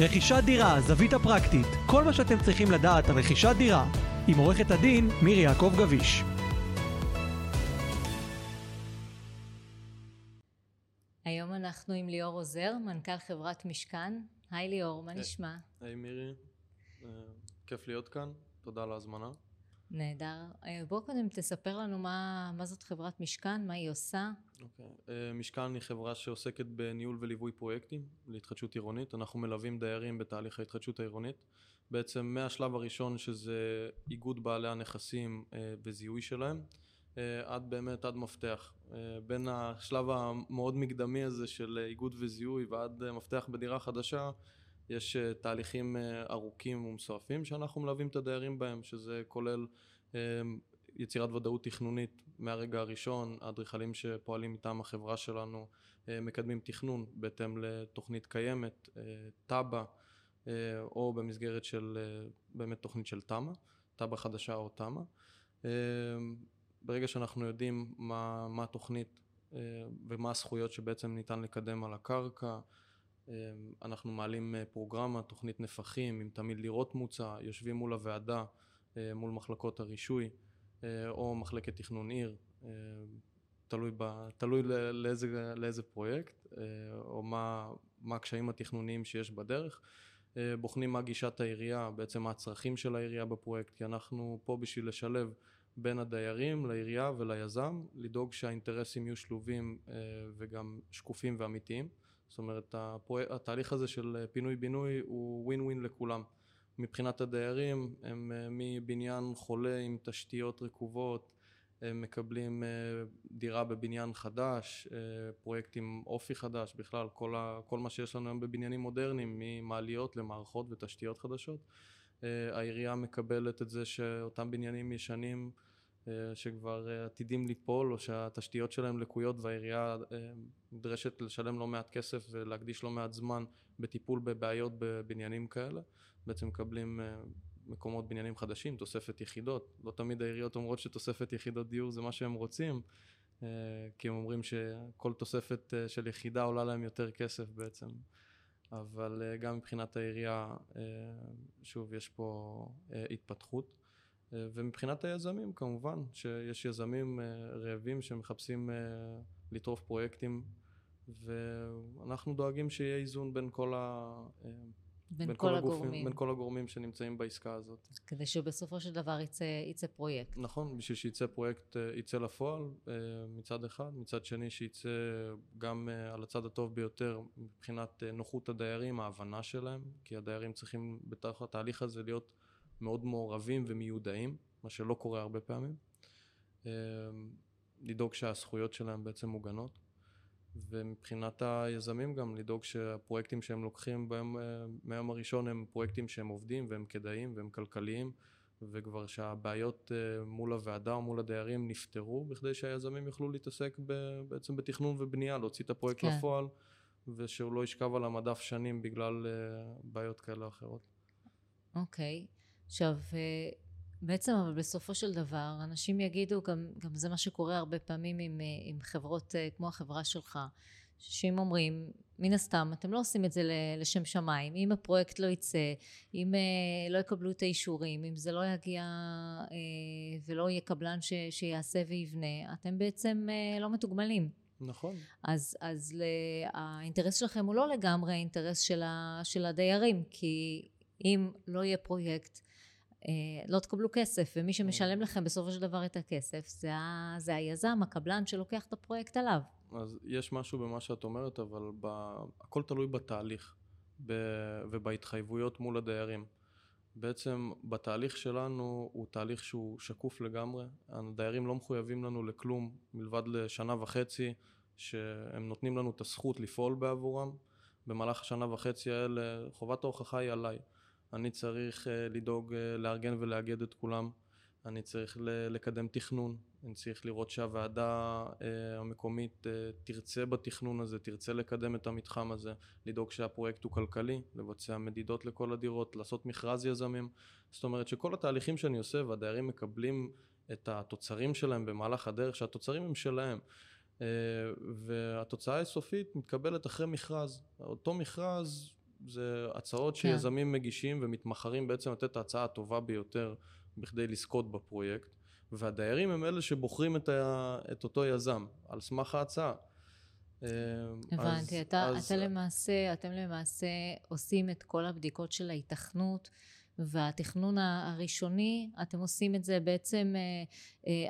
רכישת דירה, זווית הפרקטית, כל מה שאתם צריכים לדעת על רכישת דירה, עם עורכת הדין מירי יעקב גביש. היום אנחנו עם ליאור עוזר, מנכ"ל חברת משכן. היי ליאור, מה נשמע? היי מירי, אה, כיף להיות כאן, תודה על ההזמנה. נהדר. אה, בוא קודם תספר לנו מה, מה זאת חברת משכן, מה היא עושה. אוקיי. אה, משכן היא חברה שעוסקת בניהול וליווי פרויקטים להתחדשות עירונית. אנחנו מלווים דיירים בתהליך ההתחדשות העירונית. בעצם מהשלב הראשון שזה איגוד בעלי הנכסים וזיהוי שלהם, עד באמת עד מפתח. בין השלב המאוד מקדמי הזה של איגוד וזיהוי ועד מפתח בדירה חדשה יש אה, תהליכים אה, ארוכים ומסועפים שאנחנו מלווים את הדיירים בהם, שזה כולל אה, יצירת ודאות תכנונית מהרגע הראשון, האדריכלים שפועלים מטעם החברה שלנו מקדמים תכנון בהתאם לתוכנית קיימת, תב"ע, או במסגרת של באמת תוכנית של תמ"א, תב"ע חדשה או תמ"א. ברגע שאנחנו יודעים מה, מה התוכנית ומה הזכויות שבעצם ניתן לקדם על הקרקע, אמ, אנחנו מעלים אה, פרוגרמה, תוכנית נפחים עם תמיד לראות מוצע, יושבים מול הוועדה, אה, מול מחלקות הרישוי אה, או מחלקת תכנון עיר, תלוי, ב, תלוי לאיזה, לאיזה פרויקט או מה, מה הקשיים התכנוניים שיש בדרך. בוחנים מה גישת העירייה, בעצם מה הצרכים של העירייה בפרויקט, כי אנחנו פה בשביל לשלב בין הדיירים לעירייה וליזם, לדאוג שהאינטרסים יהיו שלובים וגם שקופים ואמיתיים. זאת אומרת התהליך הזה של פינוי בינוי הוא ווין ווין לכולם מבחינת הדיירים הם אה, מבניין חולה עם תשתיות רקובות הם מקבלים אה, דירה בבניין חדש, אה, פרויקט עם אופי חדש, בכלל כל, ה, כל מה שיש לנו היום בבניינים מודרניים, ממעליות למערכות ותשתיות חדשות. העירייה מקבלת את זה שאותם בניינים ישנים אה, שכבר אה, עתידים ליפול או שהתשתיות שלהם לקויות והעירייה אה, נדרשת לשלם לא מעט כסף ולהקדיש לא מעט זמן בטיפול בבעיות בבניינים כאלה. בעצם מקבלים מקומות בניינים חדשים, תוספת יחידות. לא תמיד העיריות אומרות שתוספת יחידות דיור זה מה שהם רוצים כי הם אומרים שכל תוספת של יחידה עולה להם יותר כסף בעצם. אבל גם מבחינת העירייה שוב יש פה התפתחות. אה, ומבחינת היזמים כמובן שיש יזמים אה, רעבים שמחפשים אה, לטרוף פרויקטים ואנחנו דואגים שיהיה איזון בין כל ה... בין, בין כל, כל הגופים, הגורמים. בין כל הגורמים שנמצאים בעסקה הזאת. כדי שבסופו של דבר יצא, יצא פרויקט. נכון, בשביל שיצא פרויקט יצא לפועל מצד אחד, מצד שני שיצא גם על הצד הטוב ביותר מבחינת נוחות הדיירים, ההבנה שלהם, כי הדיירים צריכים בתוך התהליך הזה להיות מאוד מעורבים ומיודעים, מה שלא קורה הרבה פעמים. אמ, לדאוג שהזכויות שלהם בעצם מוגנות, ומבחינת היזמים גם לדאוג שהפרויקטים שהם לוקחים בהם, אה, מהיום הראשון הם פרויקטים שהם עובדים והם כדאיים והם כלכליים, וכבר שהבעיות אה, מול הוועדה או מול הדיירים נפתרו, בכדי שהיזמים יוכלו להתעסק בעצם בתכנון ובנייה, להוציא את הפרויקט כן. לפועל, ושהוא לא ישכב על המדף שנים בגלל אה, בעיות כאלה או אחרות. אוקיי. Okay. עכשיו, אה, בעצם אבל בסופו של דבר, אנשים יגידו, גם, גם זה מה שקורה הרבה פעמים עם, אה, עם חברות אה, כמו החברה שלך, שאם אומרים, מן הסתם, אתם לא עושים את זה לשם שמיים, אם הפרויקט לא יצא, אם לא יקבלו את האישורים, אם זה לא יגיע ולא יהיה קבלן ש, שיעשה ויבנה, אתם בעצם לא מתוגמלים. נכון. אז, אז האינטרס שלכם הוא לא לגמרי האינטרס של, ה, של הדיירים, כי אם לא יהיה פרויקט, לא תקבלו כסף, ומי שמשלם לכם בסופו של דבר את הכסף זה, ה, זה היזם, הקבלן שלוקח את הפרויקט עליו. אז יש משהו במה שאת אומרת, אבל ב... הכל תלוי בתהליך ב... ובהתחייבויות מול הדיירים. בעצם בתהליך שלנו הוא תהליך שהוא שקוף לגמרי, הדיירים לא מחויבים לנו לכלום מלבד לשנה וחצי שהם נותנים לנו את הזכות לפעול בעבורם. במהלך השנה וחצי האלה חובת ההוכחה היא עליי. אני צריך אה, לדאוג אה, לארגן ולאגד את כולם, אני צריך לקדם תכנון, אני צריך לראות שהוועדה אה, המקומית תרצה בתכנון הזה, תרצה לקדם את המתחם הזה, לדאוג שהפרויקט הוא כלכלי, לבצע מדידות לכל הדירות, לעשות מכרז יזמים, זאת אומרת שכל התהליכים שאני עושה והדיירים מקבלים את התוצרים שלהם במהלך הדרך, שהתוצרים הם שלהם. והתוצאה הסופית מתקבלת אחרי מכרז, אותו מכרז זה הצעות כן. שיזמים מגישים ומתמחרים בעצם לתת את ההצעה הטובה ביותר בכדי לזכות בפרויקט, והדיירים הם אלה שבוחרים את, ה, את אותו יזם על סמך ההצעה. אה, הבנתי, אז- אתה, אז- אתה למעשה, אתם למעשה עושים את כל הבדיקות של ההיתכנות והתכנון הראשוני, אתם עושים את זה בעצם אה,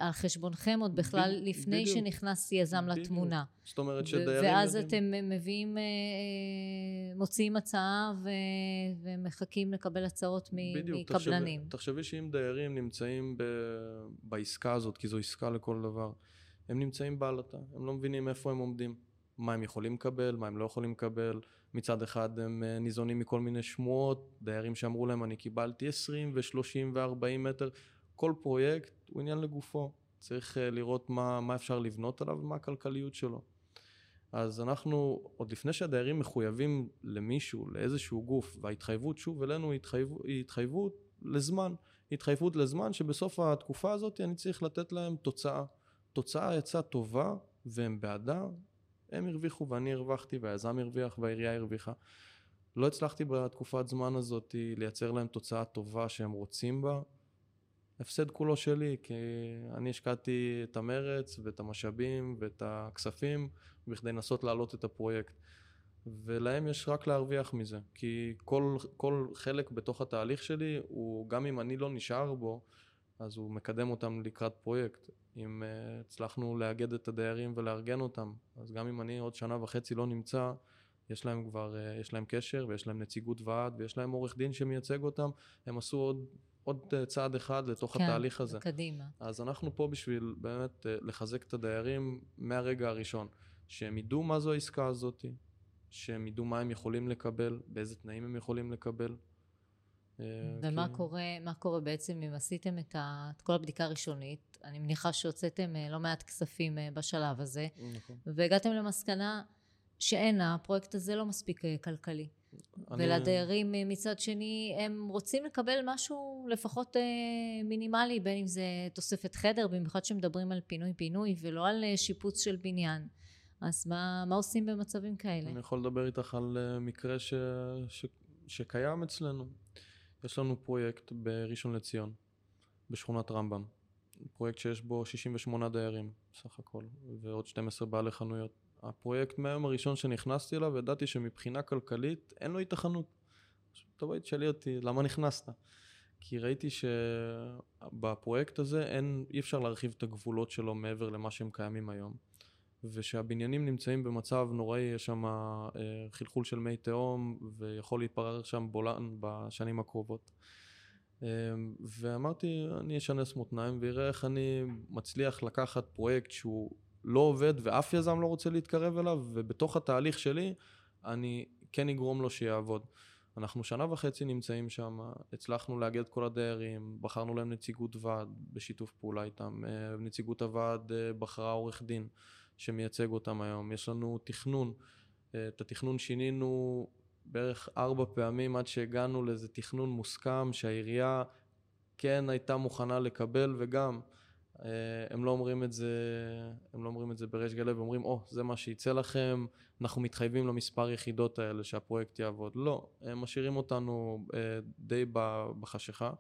אה, על חשבונכם עוד בכלל בדיוק, לפני בדיוק. שנכנס יזם בדיוק. לתמונה. זאת אומרת ו- שדיירים... ואז יודעים- אתם מביאים, אה, מוציאים הצעה ו- ומחכים לקבל הצעות מ- בדיוק, מקבלנים. תחשבי, תחשבי שאם דיירים נמצאים ב, בעסקה הזאת, כי זו עסקה לכל דבר, הם נמצאים בעלטה, הם לא מבינים איפה הם עומדים, מה הם יכולים לקבל, מה הם לא יכולים לקבל. מצד אחד הם אה, ניזונים מכל מיני שמועות, דיירים שאמרו להם אני קיבלתי 20 ו-30 ו-40 מטר, כל פרויקט הוא עניין לגופו, צריך אה, לראות מה, מה אפשר לבנות עליו ומה הכלכליות שלו. אז אנחנו, עוד לפני שהדיירים מחויבים למישהו, לאיזשהו גוף, וההתחייבות שוב אלינו היא, התחייב, התחייבות לזמן, התחייבות לזמן שבסוף התקופה הזאת אני צריך לתת להם תוצאה. תוצאה יצאה טובה והם בעדה, הם הרוויחו ואני הרווחתי והיזם הרוויח והעירייה הרוויחה. לא הצלחתי בתקופת זמן הזאת לייצר להם תוצאה טובה שהם רוצים בה, הפסד כולו שלי, כי אני השקעתי את המרץ ואת המשאבים ואת הכספים בכדי לנסות להעלות את הפרויקט. ולהם יש רק להרוויח מזה, כי כל, כל חלק בתוך התהליך שלי, הוא, גם אם אני לא נשאר בו, אז הוא מקדם אותם לקראת פרויקט. אם uh, הצלחנו לאגד את הדיירים ולארגן אותם, אז גם אם אני עוד שנה וחצי לא נמצא, יש להם כבר, uh, יש להם קשר ויש להם נציגות ועד ויש להם עורך דין שמייצג אותם, הם עשו עוד, עוד uh, צעד אחד לתוך כן, התהליך הזה. קדימה. אז אנחנו פה בשביל באמת אה, לחזק את הדיירים מהרגע הראשון, שהם ידעו מה זו העסקה הזאת, שהם ידעו מה הם יכולים לקבל, באיזה תנאים הם יכולים לקבל. אה, ומה כי- קורה, מה קורה בעצם אם עשיתם את, ה, את כל הבדיקה הראשונית? אני מניחה שהוצאתם אה, לא מעט כספים אה, בשלב הזה, נכון. והגעתם למסקנה שאין, הפרויקט הזה לא מספיק אה, כלכלי. אני- ולדיירים אה, מצד שני, הם רוצים לקבל משהו לפחות אה, מינימלי, בין אם זה תוספת חדר, במיוחד שמדברים על פינוי-פינוי ולא על אה, שיפוץ של בניין. אז מה, מה עושים במצבים כאלה? אני יכול לדבר איתך על אה, מקרה ש... ש... שקיים אצלנו. יש לנו פרויקט בראשון לציון, בשכונת רמב"ם. פרויקט שיש בו 68 דיירים סך הכל, ועוד 12 בעלי חנויות. הפרויקט מהיום הראשון שנכנסתי אליו, ידעתי שמבחינה כלכלית אין לו היתכנות. עכשיו, תבואי תשאלי אותי, למה נכנסת? כי ראיתי שבפרויקט הזה אין, אי אפשר להרחיב את הגבולות שלו מעבר למה שהם קיימים היום. ושהבניינים נמצאים במצב נוראי, יש שם אה, חלחול של מי תהום ויכול להתפרר שם בולען בשנים הקרובות. אה, ואמרתי, אני אשנס מותניים ואראה איך אני מצליח לקחת פרויקט שהוא לא עובד ואף יזם לא רוצה להתקרב אליו, ובתוך התהליך שלי אני כן אגרום לו שיעבוד. אנחנו שנה וחצי נמצאים שם, הצלחנו לאגד את כל הדיירים, בחרנו להם נציגות ועד בשיתוף פעולה איתם, אה, נציגות הוועד בחרה עורך דין שמייצג אותם היום, יש לנו תכנון, אה, את התכנון שינינו בערך ארבע פעמים עד שהגענו לאיזה תכנון מוסכם שהעירייה כן הייתה מוכנה לקבל וגם אה, הם לא אומרים את זה, הם לא אומרים את זה בריש גלי ואומרים או oh, זה מה שיצא לכם, אנחנו מתחייבים למספר יחידות האלה שהפרויקט יעבוד. לא, הם משאירים אותנו אה, די בחשיכה.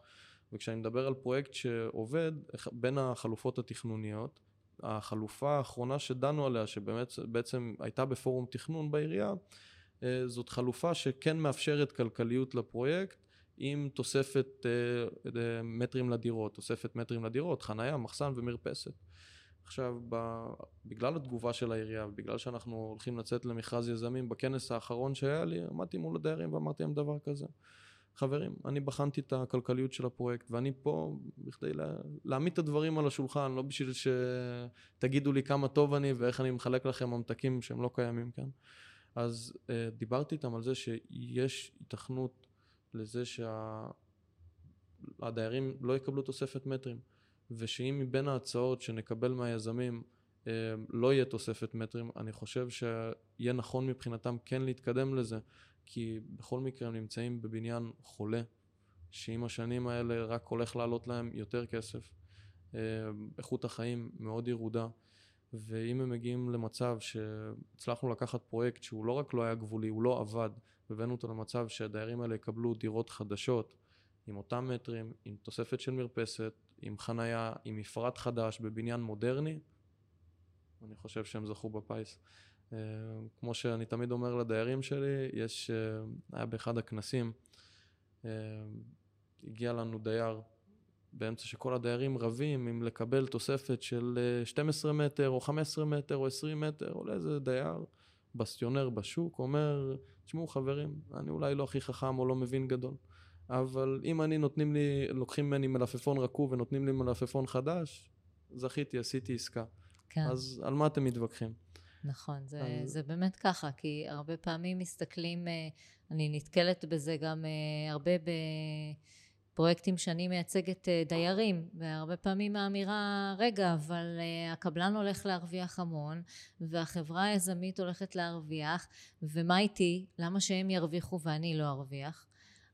וכשאני מדבר על פרויקט שעובד בין החלופות התכנוניות החלופה האחרונה שדנו עליה שבאמת בעצם הייתה בפורום תכנון בעירייה אה, זאת חלופה שכן מאפשרת כלכליות לפרויקט עם תוספת אה, אה, מטרים לדירות, תוספת מטרים לדירות, חנייה, מחסן ומרפסת. עכשיו. בגלל התגובה של העירייה ובגלל שאנחנו הולכים לצאת למכרז יזמים, בכנס האחרון שהיה לי, עמדתי מול הדיירים ואמרתי להם דבר כזה. חברים, אני בחנתי את הכלכליות של הפרויקט ואני פה בכדי לה... להעמיד את הדברים על השולחן, לא בשביל שתגידו לי כמה טוב אני ואיך אני מחלק לכם ממתקים שהם לא קיימים כאן. אז אה, דיברתי איתם על זה שיש היתכנות לזה שהדיירים שה... לא יקבלו תוספת מטרים ושאם מבין ההצעות שנקבל מהיזמים אה, לא יהיה תוספת מטרים, אני חושב שיהיה נכון מבחינתם כן להתקדם לזה כי בכל מקרה הם נמצאים בבניין חולה שעם השנים האלה רק הולך לעלות להם יותר כסף אה, איכות החיים מאוד ירודה ואם הם מגיעים למצב שהצלחנו לקחת פרויקט שהוא לא רק לא היה גבולי, הוא לא עבד והבאנו אותו למצב שהדיירים האלה יקבלו דירות חדשות עם אותם מטרים, עם תוספת של מרפסת, עם חנייה, עם מפרט חדש בבניין מודרני, אני חושב שהם זכו בפיס. אה, כמו שאני תמיד אומר לדיירים שלי, יש, אה, היה באחד הכנסים, אה, הגיע לנו דייר באמצע שכל הדיירים רבים אם לקבל תוספת של 12 מטר או 15 מטר או 20 מטר, עולה איזה דייר, בסטיונר בשוק, אומר, תשמעו חברים, אני אולי לא הכי חכם או לא מבין גדול, אבל אם אני נותנים לי, לוקחים ממני מלפפון רקוב ונותנים לי מלפפון חדש, זכיתי, עשיתי עסקה. כן. אז על מה אתם מתווכחים? נכון, זה, אז... זה באמת ככה, כי הרבה פעמים מסתכלים, אה, אני נתקלת בזה גם אה, הרבה בפרויקטים שאני מייצגת אה, דיירים, והרבה פעמים האמירה, רגע, אבל הקבלן הולך להרוויח המון, והחברה היזמית הולכת להרוויח, ומה איתי? למה שהם ירוויחו ואני לא ארוויח?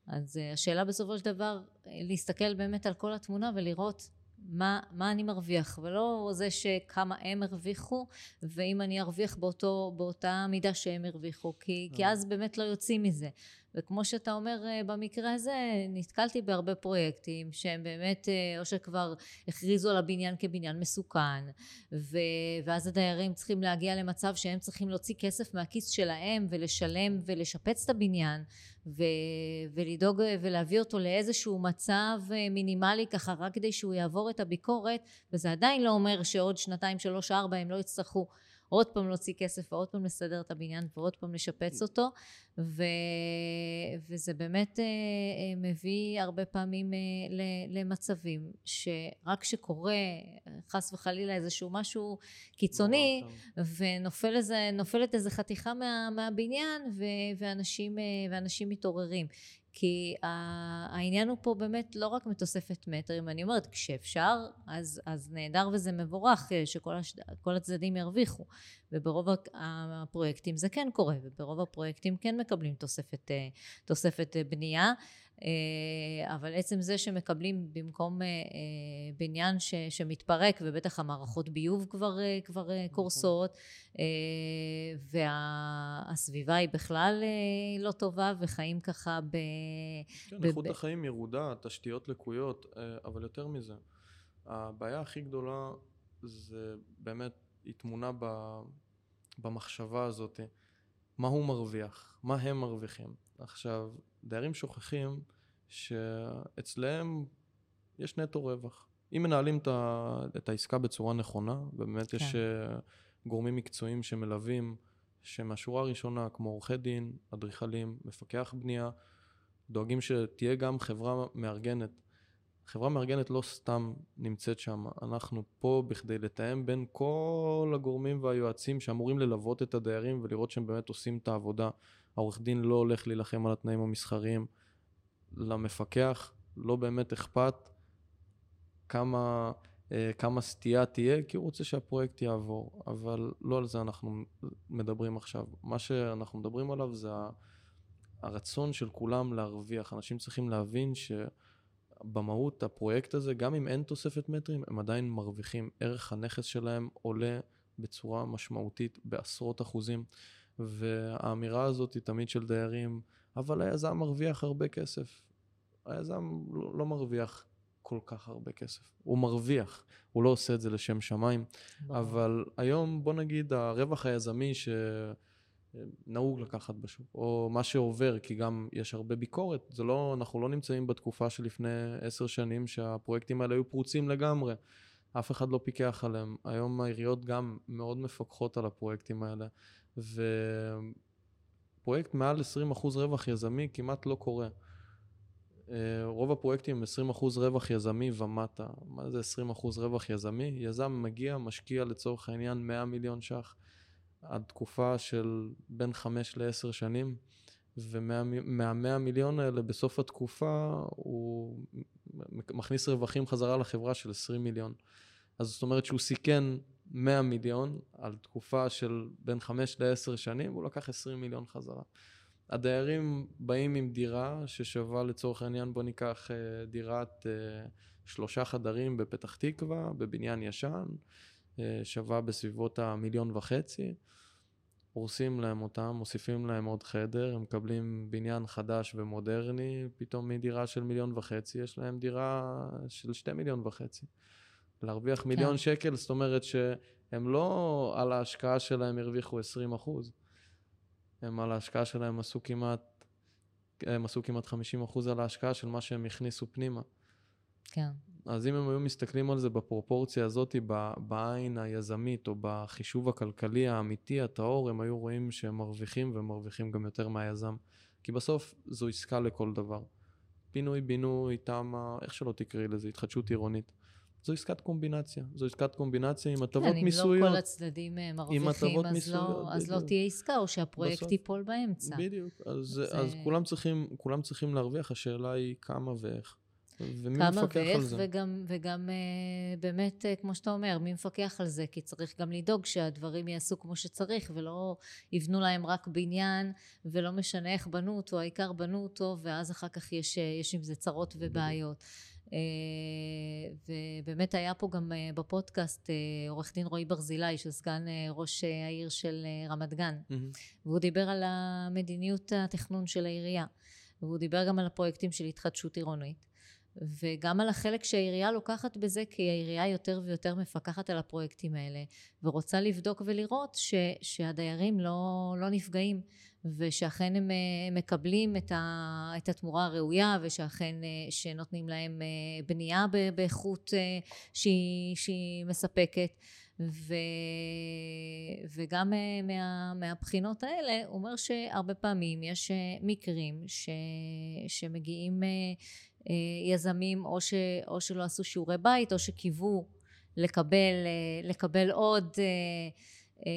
אז השאלה בסופו של דבר, להסתכל באמת על כל התמונה ולראות מה, מה אני מרוויח, ולא זה שכמה הם הרוויחו, ואם אני ארוויח באותו, באותה מידה שהם הרוויחו, כי, כי אז באמת לא יוצאים מזה. וכמו שאתה אומר אה, במקרה הזה, נתקלתי בהרבה פרויקטים שהם באמת, אה, או שכבר הכריזו על הבניין כבניין מסוכן, ו, ואז הדיירים צריכים להגיע למצב שהם צריכים להוציא כסף מהכיס שלהם ולשלם ולשפץ את הבניין. ו- ולדאוג ולהביא אותו לאיזשהו מצב אה, מינימלי ככה רק כדי שהוא יעבור את הביקורת וזה עדיין לא אומר שעוד שנתיים שלוש ארבע הם לא יצטרכו עוד פעם להוציא כסף ועוד פעם לסדר את הבניין ועוד פעם לשפץ אותו. ו, וזה באמת אה, אה, מביא הרבה פעמים למצבים שרק כשקורה חס וחלילה איזשהו משהו קיצוני ונופל איזה, איזה חתיכה מה, מהבניין ו, ואנשים, ואנשים מתעוררים כי העניין הוא פה באמת לא רק מתוספת מטרים, אני אומרת כשאפשר אז, אז נהדר וזה מבורך אה, שכל הש, הצדדים ירוויחו. וברוב הפרויקטים זה כן קורה וברוב הפרויקטים כן מקבלים תוספת, אה, תוספת אה, בנייה. אה, אבל עצם זה שמקבלים במקום אה, אה, בניין ש, שמתפרק ובטח המערכות ביוב כבר, כבר נכון. קורסות והסביבה היא בכלל לא טובה וחיים ככה ב... כן, ב- איכות החיים ירודה, תשתיות לקויות, אבל יותר מזה, הבעיה הכי גדולה זה באמת, היא טמונה במחשבה הזאת, מה הוא מרוויח, מה הם מרוויחים. עכשיו, דיירים שוכחים שאצלם יש נטו רווח. אם מנהלים את העסקה בצורה נכונה, ובאמת כן. יש אה, גורמים מקצועיים שמלווים, שמהשורה הראשונה, כמו עורכי דין, אדריכלים, מפקח בנייה, דואגים שתהיה גם חברה מארגנת. חברה מארגנת לא סתם נמצאת שם, אנחנו פה בכדי לתאם בין כל הגורמים והיועצים שאמורים ללוות את הדיירים ולראות שהם באמת עושים את העבודה. העורך דין לא הולך להילחם על התנאים המסחריים. למפקח לא באמת אכפת כמה, אה, כמה סטייה תהיה, כי הוא רוצה שהפרויקט יעבור, אבל לא על זה אנחנו מדברים עכשיו. מה שאנחנו מדברים עליו זה הרצון של כולם להרוויח. אנשים צריכים להבין שבמהות הפרויקט הזה, גם אם אין תוספת מטרים, הם עדיין מרוויחים. ערך הנכס שלהם עולה בצורה משמעותית בעשרות אחוזים. והאמירה הזאת היא תמיד של דיירים, אבל היזם מרוויח הרבה כסף. היזם לא, לא מרוויח כל כך הרבה כסף. הוא מרוויח, הוא לא עושה את זה לשם שמיים. בוא. אבל היום בוא נגיד הרווח היזמי שנהוג לקחת בשוק, או מה שעובר, כי גם יש הרבה ביקורת, זה לא, אנחנו לא נמצאים בתקופה שלפני עשר שנים שהפרויקטים האלה היו פרוצים לגמרי. אף אחד לא פיקח עליהם. היום העיריות גם מאוד מפקחות על הפרויקטים האלה. ופרויקט מעל 20% רווח יזמי כמעט לא קורה. אה, רוב הפרויקטים הם 20% רווח יזמי ומטה. מה זה 20% רווח יזמי? יזם מגיע, משקיע לצורך העניין 100 מיליון ש"ח עד תקופה של בין 5 ל-10 שנים, ומה-100 מיליון האלה בסוף התקופה הוא מכניס רווחים חזרה לחברה של 20 מיליון. אז זאת אומרת שהוא סיכן 100 מיליון על תקופה של בין 5 ל-10 שנים, והוא לקח 20 מיליון חזרה. הדיירים באים עם דירה ששווה לצורך העניין, בוא ניקח אה, דירת אה, שלושה חדרים בפתח תקווה, בבניין ישן, אה, שווה בסביבות המיליון וחצי. הורסים להם אותם, מוסיפים להם עוד חדר, הם מקבלים בניין חדש ומודרני, פתאום מדירה של מיליון וחצי, יש להם דירה של שתי מיליון וחצי. להרוויח מיליון כן. שקל, זאת אומרת שהם לא על ההשקעה שלהם הרוויחו 20 אחוז, הם על ההשקעה שלהם עשו כמעט, הם עשו כמעט 50 אחוז על ההשקעה של מה שהם הכניסו פנימה. כן. אז אם הם היו מסתכלים על זה בפרופורציה הזאת, בעין היזמית או בחישוב הכלכלי האמיתי, הטהור, הם היו רואים שהם מרוויחים ומרוויחים גם יותר מהיזם. כי בסוף זו עסקה לכל דבר. פינוי, בינוי, תמ"א, איך שלא תקראי לזה, התחדשות עירונית. זו עסקת קומבינציה. זו עסקת קומבינציה עם הטבות כן, מיסויות. אם לא כל הצדדים אה, מרוויחים, אז, לא, אז לא תהיה עסקה, או שהפרויקט בסוף, ייפול באמצע. בדיוק. אז, אז, אז כולם, צריכים, כולם צריכים להרוויח, השאלה היא כמה ואיך. ומי מפקח ואיך, על זה? וגם, וגם אה, באמת, אה, כמו שאתה אומר, מי מפקח על זה? כי צריך גם לדאוג שהדברים יעשו כמו שצריך, ולא יבנו להם רק בניין, ולא משנה איך בנו אותו, העיקר בנו אותו, ואז אחר כך יש, אה, יש עם זה צרות ובעיות. ובאמת היה פה גם בפודקאסט עורך דין רועי ברזילי, שהוא סגן ראש העיר של רמת גן, mm-hmm. והוא דיבר על המדיניות התכנון של העירייה, והוא דיבר גם על הפרויקטים של התחדשות עירונית. וגם על החלק שהעירייה לוקחת בזה, כי העירייה יותר ויותר מפקחת על הפרויקטים האלה, ורוצה לבדוק ולראות ש, שהדיירים לא, לא נפגעים, ושאכן הם מקבלים את, ה, את התמורה הראויה, ושאכן שנותנים להם בנייה באיכות שהיא, שהיא מספקת. ו, וגם מה, מהבחינות האלה הוא אומר שהרבה פעמים יש מקרים ש, שמגיעים אה, יזמים או, ש, או שלא עשו שיעורי בית או שקיוו לקבל, אה, לקבל עוד אה,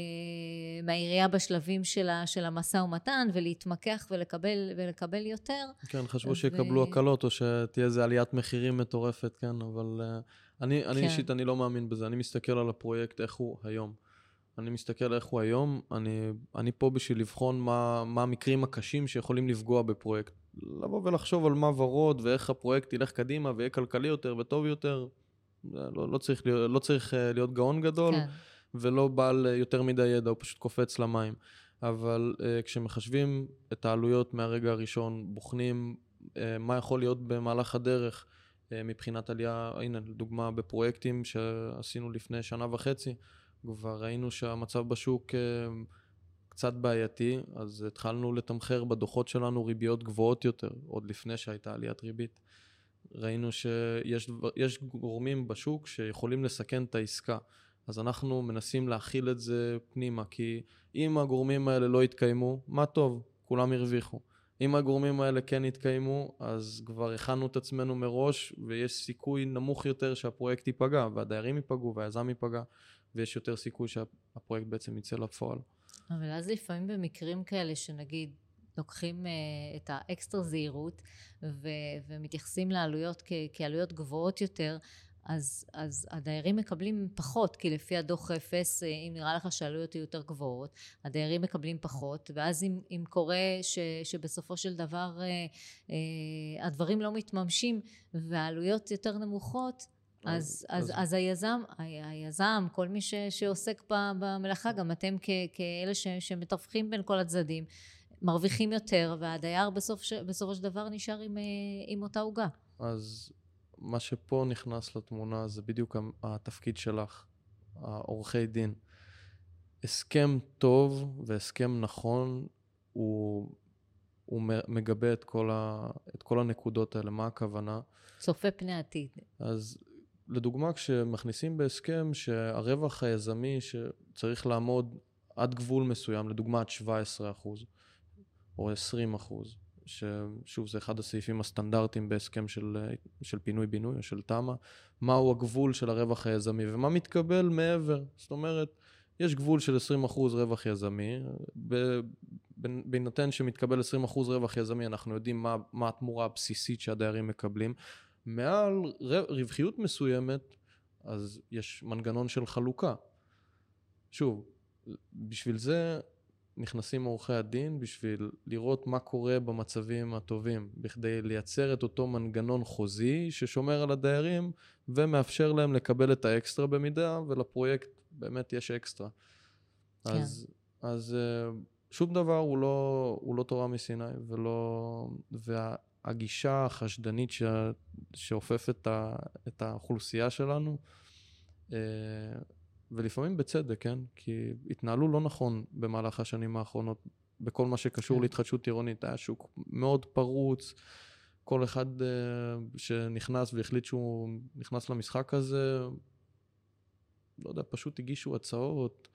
מהעירייה בשלבים של, של המשא ומתן ולהתמקח ולקבל, ולקבל יותר. כן, חשבו ו... שיקבלו הקלות או שתהיה איזה עליית מחירים מטורפת, כן, אבל אני, אני כן. אישית, אני לא מאמין בזה, אני מסתכל על הפרויקט, איך הוא היום. אני מסתכל איך הוא היום, אני, אני פה בשביל לבחון מה, מה המקרים הקשים שיכולים לפגוע בפרויקט. לבוא ולחשוב על מה ורוד ואיך הפרויקט ילך קדימה ויהיה כלכלי יותר וטוב יותר. לא, לא, צריך, להיות, לא צריך אה, להיות גאון גדול כן. ולא בעל אה, יותר מדי ידע, הוא פשוט קופץ למים. אבל uh, כשמחשבים את העלויות מהרגע הראשון, בוחנים uh, מה יכול להיות במהלך הדרך uh, מבחינת עלייה, הנה לדוגמה בפרויקטים שעשינו לפני שנה וחצי, כבר ראינו שהמצב בשוק uh, קצת בעייתי, אז התחלנו לתמחר בדוחות שלנו ריביות גבוהות יותר, עוד לפני שהייתה עליית ריבית. ראינו שיש גורמים בשוק שיכולים לסכן את העסקה, אז אנחנו מנסים להכיל את זה פנימה, כי אם הגורמים האלה לא יתקיימו, מה טוב, כולם הרוויחו. אם הגורמים האלה כן יתקיימו, אז כבר הכנו את עצמנו מראש, ויש סיכוי נמוך יותר שהפרויקט ייפגע, והדיירים ייפגעו, והיזם ייפגע, ויש יותר סיכוי שהפרויקט בעצם יצא לפועל. אבל אז לפעמים במקרים כאלה שנגיד לוקחים uh, את האקסטרה זהירות ו- ומתייחסים לעלויות כ- כעלויות גבוהות יותר, אז, אז הדיירים מקבלים פחות, כי לפי הדוח אפס, אה, אם נראה לך שהעלויות יהיו יותר גבוהות, הדיירים מקבלים פחות, ואז אם, אם קורה ש, שבסופו של דבר uh, uh, הדברים לא מתממשים והעלויות יותר נמוכות, אז, אז, אז, אז היזם, היזם, כל מי ש, שעוסק במלאכה, גם אתם כ, כאלה ש, שמתווכים בין כל הצדדים, מרוויחים יותר, והדייר בסוף, בסופו של דבר נשאר עם, אה, עם אותה עוגה. אז מה שפה נכנס לתמונה זה בדיוק התפקיד שלך, העורכי דין. הסכם טוב והסכם נכון הוא, הוא מגבה את כל, ה, את כל הנקודות האלה. מה הכוונה? צופה פני עתיד. אז לדוגמה, כשמכניסים בהסכם שהרווח היזמי שצריך לעמוד עד גבול מסוים, לדוגמה עד 17 אחוז או 20 אחוז, ששוב זה אחד הסעיפים הסטנדרטיים בהסכם של, של פינוי-בינוי או של תמ"א, מהו הגבול של הרווח היזמי ומה מתקבל מעבר. זאת אומרת, יש גבול של 20% אחוז רווח יזמי, בהינתן שמתקבל 20% אחוז רווח יזמי אנחנו יודעים מה, מה התמורה הבסיסית שהדיירים מקבלים, מעל רווחיות מסוימת, אז יש מנגנון של חלוקה. שוב, בשביל זה נכנסים עורכי הדין בשביל לראות מה קורה במצבים הטובים, בכדי לייצר את אותו מנגנון חוזי ששומר על הדיירים ומאפשר להם לקבל את האקסטרה במידה ולפרויקט באמת יש אקסטרה. כן. אז אז אה, שום דבר הוא לא, הוא לא תורה מסיני, ולא... והגישה החשדנית ש, שאופפת את האוכלוסייה שלנו, אה, ולפעמים בצדק, כן? כי התנהלו לא נכון במהלך השנים האחרונות בכל מה שקשור כן. להתחדשות עירונית. היה שוק מאוד פרוץ, כל אחד uh, שנכנס והחליט שהוא נכנס למשחק הזה, לא יודע, פשוט הגישו הצעות,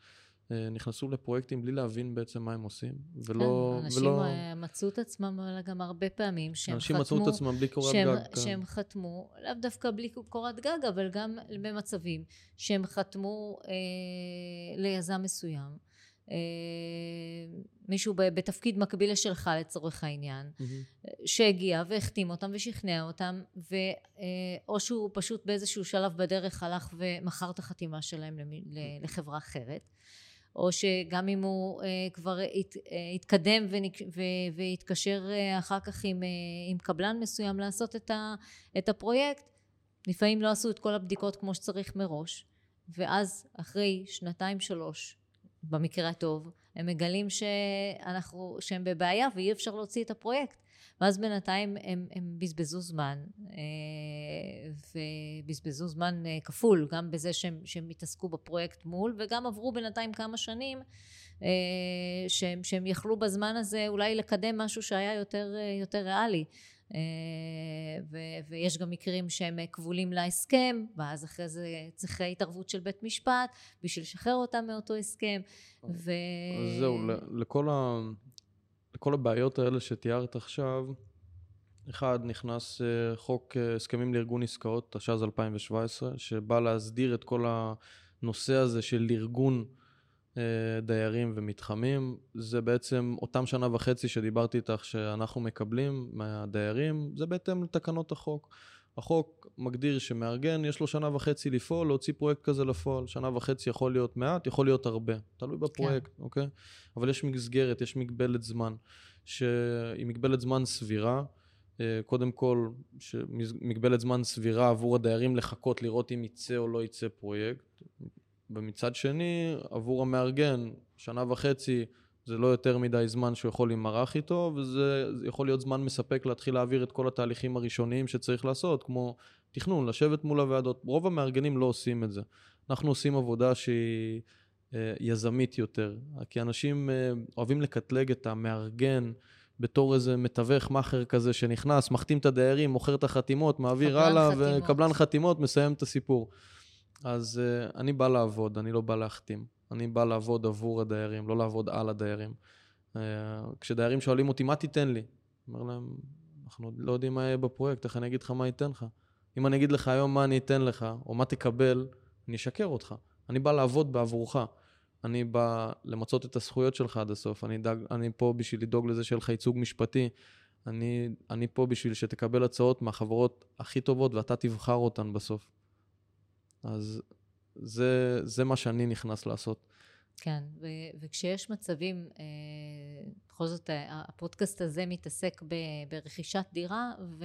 נכנסו לפרויקטים בלי להבין בעצם מה הם עושים, ולא... כן, אנשים ולא... אה, מצאו את עצמם אבל גם הרבה פעמים שהם אנשים חתמו... אנשים מצאו את עצמם בלי קורת שהם, גג. כן. שהם חתמו, לאו דווקא בלי קורת גג, אבל גם במצבים שהם חתמו אה, ליזם מסוים. אה, מישהו בתפקיד מקביל לשלך לצורך העניין, mm-hmm. שהגיע והחתים אותם ושכנע אותם, ו, אה, או שהוא פשוט באיזשהו שלב בדרך הלך ומכר את החתימה שלהם לחברה אחרת, או שגם אם הוא אה, כבר הת, התקדם והתקשר אחר כך עם, עם קבלן מסוים לעשות את, ה, את הפרויקט, לפעמים לא עשו את כל הבדיקות כמו שצריך מראש, ואז אחרי שנתיים שלוש במקרה הטוב, הם מגלים שאנחנו, שהם בבעיה ואי אפשר להוציא את הפרויקט. ואז בינתיים הם, הם בזבזו זמן, אה, ובזבזו זמן אה, כפול, גם בזה שהם, שהם התעסקו בפרויקט מול, וגם עברו בינתיים כמה שנים אה, שהם, שהם יכלו בזמן הזה אולי לקדם משהו שהיה יותר, יותר ריאלי. ו- ויש גם מקרים שהם כבולים להסכם ואז אחרי זה צריך התערבות של בית משפט בשביל לשחרר אותם מאותו הסכם ו... אז זהו, לכל, ה... לכל הבעיות האלה שתיארת עכשיו אחד, נכנס אה, חוק אה, הסכמים לארגון עסקאות, תשע"ז 2017, שבא להסדיר את כל הנושא הזה של ארגון אה, דיירים ומתחמים. זה בעצם אותם שנה וחצי שדיברתי איתך שאנחנו מקבלים מהדיירים, זה בהתאם לתקנות החוק. החוק מגדיר שמארגן, יש לו שנה וחצי לפעול, להוציא פרויקט כזה לפועל. שנה וחצי יכול להיות מעט, יכול להיות הרבה. תלוי בפרויקט, כן. אוקיי? אבל יש מסגרת, יש מגבלת זמן, שהיא מגבלת זמן סבירה. אה, קודם כל, מגבלת זמן סבירה עבור הדיירים לחכות לראות אם יצא או לא יצא פרויקט. ומצד שני, עבור המארגן, שנה וחצי זה לא יותר מדי זמן שהוא יכול להימרח איתו, וזה יכול להיות זמן מספק להתחיל להעביר את כל התהליכים הראשוניים שצריך לעשות, כמו תכנון, לשבת מול הוועדות. רוב המארגנים לא עושים את זה. אנחנו עושים עבודה שהיא אה, יזמית יותר, כי אנשים אה, אוהבים לקטלג את המארגן. בתור איזה מתווך מאכר כזה שנכנס, מחתים את הדיירים, מוכר את החתימות, מעביר הלאה, וקבלן חתימות, מסיים את הסיפור. אז uh, אני בא לעבוד, אני לא בא להחתים. אני בא לעבוד עבור הדיירים, לא לעבוד על הדיירים. Uh, כשדיירים שואלים אותי, מה תיתן לי? אומר להם, אנחנו לא יודעים מה יהיה בפרויקט, איך אני אגיד לך מה ייתן לך? אם אני אגיד לך היום מה אני אתן לך, או מה תקבל, אני אשקר אותך. אני בא לעבוד בעבורך. אני בא למצות את הזכויות שלך עד הסוף. אני, דאג, אני פה בשביל לדאוג לזה שיהיה לך ייצוג משפטי. אני, אני פה בשביל שתקבל הצעות מהחברות הכי טובות ואתה תבחר אותן בסוף. אז זה, זה מה שאני נכנס לעשות. כן, ו- וכשיש מצבים, אה, בכל זאת הפודקאסט הזה מתעסק ב- ברכישת דירה ו-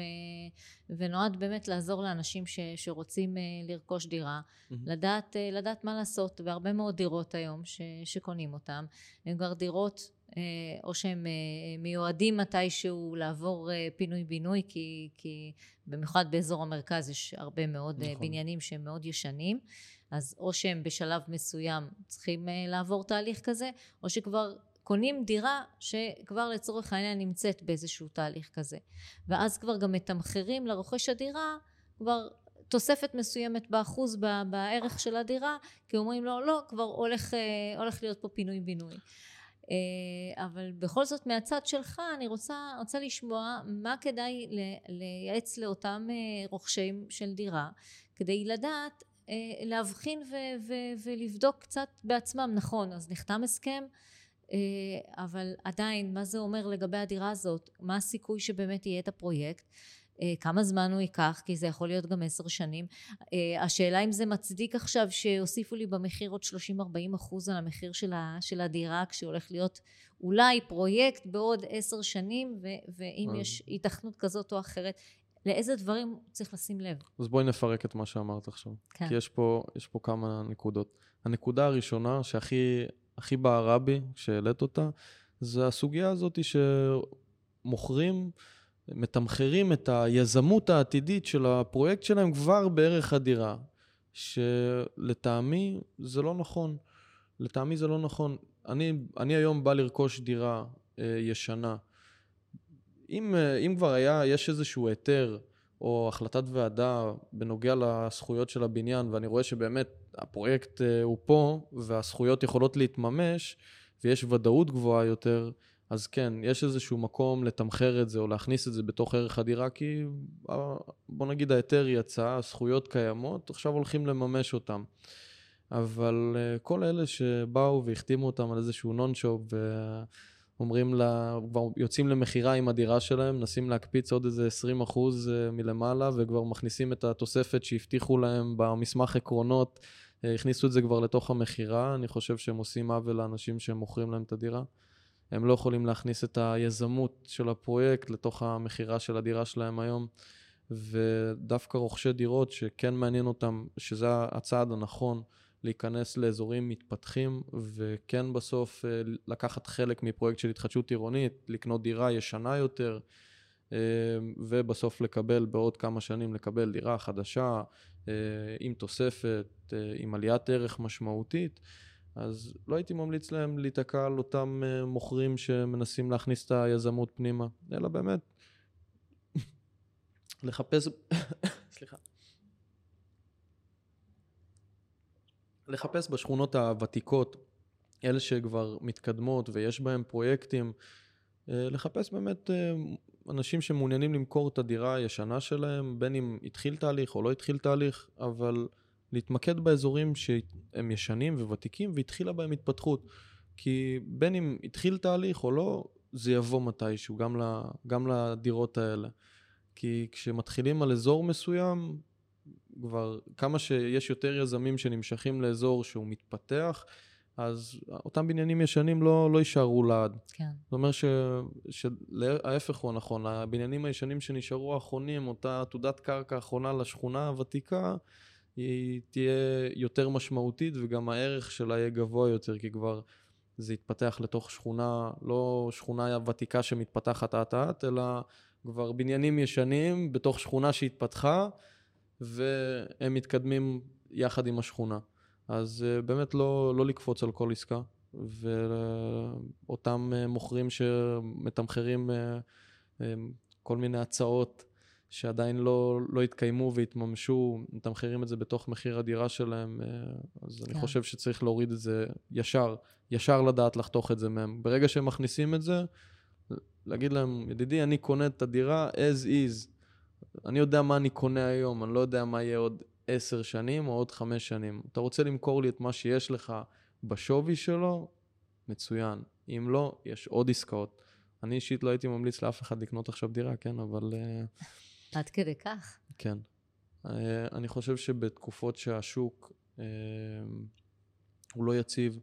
ונועד באמת לעזור לאנשים ש- שרוצים אה, לרכוש דירה, mm-hmm. לדעת, אה, לדעת מה לעשות, והרבה מאוד דירות היום ש- שקונים אותן, הן כבר דירות אה, או שהם אה, מיועדים מתישהו לעבור אה, פינוי-בינוי, כי, כי במיוחד באזור המרכז יש הרבה מאוד נכון. בניינים שהם מאוד ישנים, אז או שהם בשלב מסוים צריכים לעבור תהליך כזה, או שכבר קונים דירה שכבר לצורך העניין נמצאת באיזשהו תהליך כזה. ואז כבר גם מתמחרים לרוכש הדירה כבר תוספת מסוימת באחוז בערך של הדירה, כי אומרים לו לא, כבר הולך, הולך להיות פה פינוי בינוי. אה, אבל בכל זאת מהצד שלך אני רוצה, רוצה לשמוע מה כדאי לייעץ לאותם אה, רוכשים של דירה כדי לדעת אה, להבחין ו- ו- ולבדוק קצת בעצמם נכון אז נחתם הסכם אבל עדיין מה זה אומר לגבי הדירה הזאת מה הסיכוי שבאמת יהיה את הפרויקט אה, כמה זמן הוא ייקח, כי זה יכול להיות גם עשר שנים. אה, השאלה אם זה מצדיק עכשיו שיוסיפו לי במחיר עוד 30-40 אחוז על המחיר של, ה, של הדירה, כשהולך להיות אולי פרויקט בעוד עשר שנים, ו, ואם. יש היתכנות כזאת או אחרת, לאיזה דברים צריך לשים לב. אז בואי נפרק את מה שאמרת עכשיו. כן. כי יש פה, יש פה כמה נקודות. הנקודה הראשונה שהכי הכי בערה בי כשהעלית אותה, זה הסוגיה הזאת שמוכרים, מתמחרים את היזמות העתידית של הפרויקט שלהם כבר בערך הדירה, שלטעמי זה לא נכון. לטעמי זה לא נכון. אני, אני היום בא לרכוש דירה אה, ישנה. אם, אה, אם כבר היה, יש איזשהו היתר או החלטת ועדה בנוגע לזכויות של הבניין, ואני רואה שבאמת הפרויקט אה, הוא פה והזכויות יכולות להתממש ויש ודאות גבוהה יותר, אז כן, יש איזשהו מקום לתמחר את זה או להכניס את זה בתוך ערך הדירה, כי אה, בוא נגיד ההיתר יצא, הזכויות קיימות, עכשיו הולכים לממש אותן. אבל כל אלה שבאו והחתימו אותם על איזשהו נון-שופ ואומרים לה, כבר יוצאים למכירה עם הדירה שלהם, מנסים להקפיץ עוד איזה 20 אחוז uh, מלמעלה וכבר מכניסים את התוספת שהבטיחו להם במסמך עקרונות, uh, הכניסו את זה כבר לתוך המכירה, אני חושב שהם עושים עוול לאנשים שהם מוכרים להם את הדירה. הם לא יכולים להכניס את היזמות של הפרויקט לתוך המכירה של הדירה שלהם היום. ודווקא רוכשי דירות שכן מעניין אותם, שזה הצעד הנכון, להיכנס לאזורים מתפתחים, וכן בסוף אה, לקחת חלק מפרויקט של התחדשות עירונית, לקנות דירה ישנה יותר, אה, ובסוף לקבל בעוד כמה שנים, לקבל דירה חדשה, אה, עם תוספת, עם עליית ערך משמעותית. אז לא הייתי ממליץ להם להיתקע על אותם מוכרים שמנסים להכניס את היזמות פנימה, אלא באמת לחפש, סליחה, לחפש בשכונות הוותיקות, אלה שכבר מתקדמות ויש בהן פרויקטים, אה, לחפש באמת אה, אנשים שמעוניינים למכור את הדירה הישנה שלהם, בין אם התחיל תהליך או לא התחיל תהליך, אבל להתמקד באזורים שהם ישנים וותיקים והתחילה בהם התפתחות. כי בין אם התחיל תהליך או לא, זה יבוא מתישהו, גם, גם לדירות האלה. כי כשמתחילים על אזור מסוים, כבר כמה שיש יותר יזמים שנמשכים לאזור שהוא מתפתח, אז אותם בניינים ישנים לא, לא יישארו לעד. כן. זאת אומרת שההפך הוא הנכון, הבניינים הישנים שנשארו האחרונים, אותה עתודת קרקע האחרונה לשכונה הוותיקה, היא תהיה יותר משמעותית וגם הערך שלה יהיה גבוה יותר, כי כבר זה יתפתח לתוך שכונה, לא שכונה ותיקה שמתפתחת אט אט, אלא כבר בניינים ישנים בתוך שכונה שהתפתחה. והם מתקדמים יחד עם השכונה. אז uh, באמת לא, לא לקפוץ על כל עסקה, ואותם uh, מוכרים שמתמחרים uh, כל מיני הצעות שעדיין לא, לא התקיימו והתממשו, מתמחרים את זה בתוך מחיר הדירה שלהם, אז כן. אני חושב שצריך להוריד את זה ישר, ישר לדעת לחתוך את זה מהם. ברגע שהם מכניסים את זה, להגיד להם, ידידי, אני קונה את הדירה as is. אני יודע מה אני קונה היום, אני לא יודע מה יהיה עוד עשר שנים או עוד חמש שנים. אתה רוצה למכור לי את מה שיש לך בשווי שלו? מצוין. אם לא, יש עוד עסקאות. אני אישית לא הייתי ממליץ לאף אחד לקנות עכשיו דירה, כן, אבל... אה, עד כדי כך? כן. אה, אני חושב שבתקופות שהשוק אה, הוא לא יציב,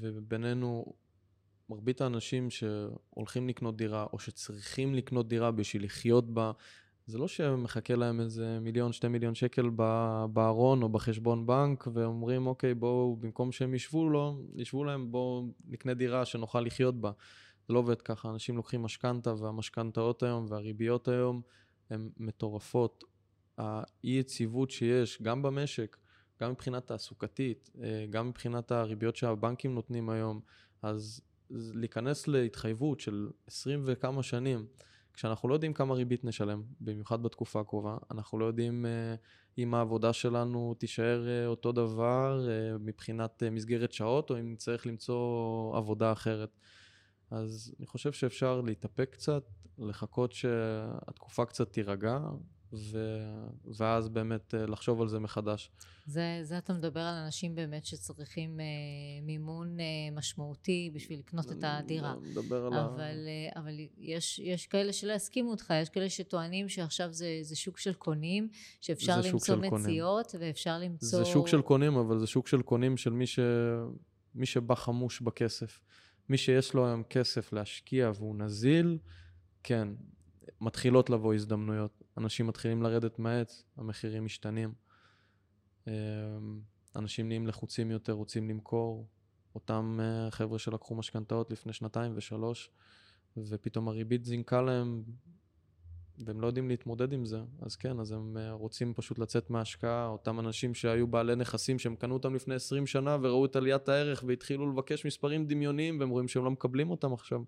ובינינו מרבית האנשים שהולכים לקנות דירה, או שצריכים לקנות דירה בשביל לחיות בה, זה לא שמחכה להם איזה מיליון, שתי מיליון שקל בארון או בחשבון בנק, ואומרים, אוקיי, בואו, במקום שהם ישבו לו, ישבו להם, בואו נקנה דירה שנוכל לחיות בה. זה לא עובד ככה, אנשים לוקחים משכנתה, והמשכנתאות היום והריביות היום הן מטורפות. האי-יציבות שיש, גם במשק, גם מבחינה תעסוקתית, אה, גם מבחינת הריביות שהבנקים נותנים היום, אז להיכנס להתחייבות של 20 וכמה שנים, כשאנחנו לא יודעים כמה ריבית נשלם, במיוחד בתקופה הקרובה, אנחנו לא יודעים uh, אם העבודה שלנו תישאר uh, אותו דבר uh, מבחינת uh, מסגרת שעות, או אם נצטרך למצוא עבודה אחרת. אז אני חושב שאפשר להתאפק קצת, לחכות שהתקופה קצת תירגע, ו... ואז באמת אה, לחשוב על זה מחדש. זה, זה אתה מדבר על אנשים באמת שצריכים אה, מימון אה, משמעותי בשביל לקנות את הדירה. מדבר על אבל, ה... אבל יש, יש כאלה שלא יסכימו אותך, יש כאלה שטוענים שעכשיו זה, זה שוק של קונים, שאפשר למצוא מציאות קונים. ואפשר למצוא... זה שוק של קונים, אבל זה שוק של קונים של מי, ש... מי שבא חמוש בכסף. מי שיש לו היום כסף להשקיע והוא נזיל, כן, מתחילות לבוא הזדמנויות. אנשים מתחילים לרדת מהעץ, המחירים משתנים. אמ, אנשים נהיים לחוצים יותר, רוצים למכור. אותם uh, חבר'ה שלקחו משכנתאות לפני שנתיים ושלוש, ופתאום הריבית זינקה להם, והם לא יודעים להתמודד עם זה. אז כן, אז הם uh, רוצים פשוט לצאת מההשקעה. אותם אנשים שהיו בעלי נכסים, שהם קנו אותם לפני 20 שנה וראו את עליית הערך והתחילו לבקש מספרים דמיוניים, והם רואים שהם לא מקבלים אותם עכשיו.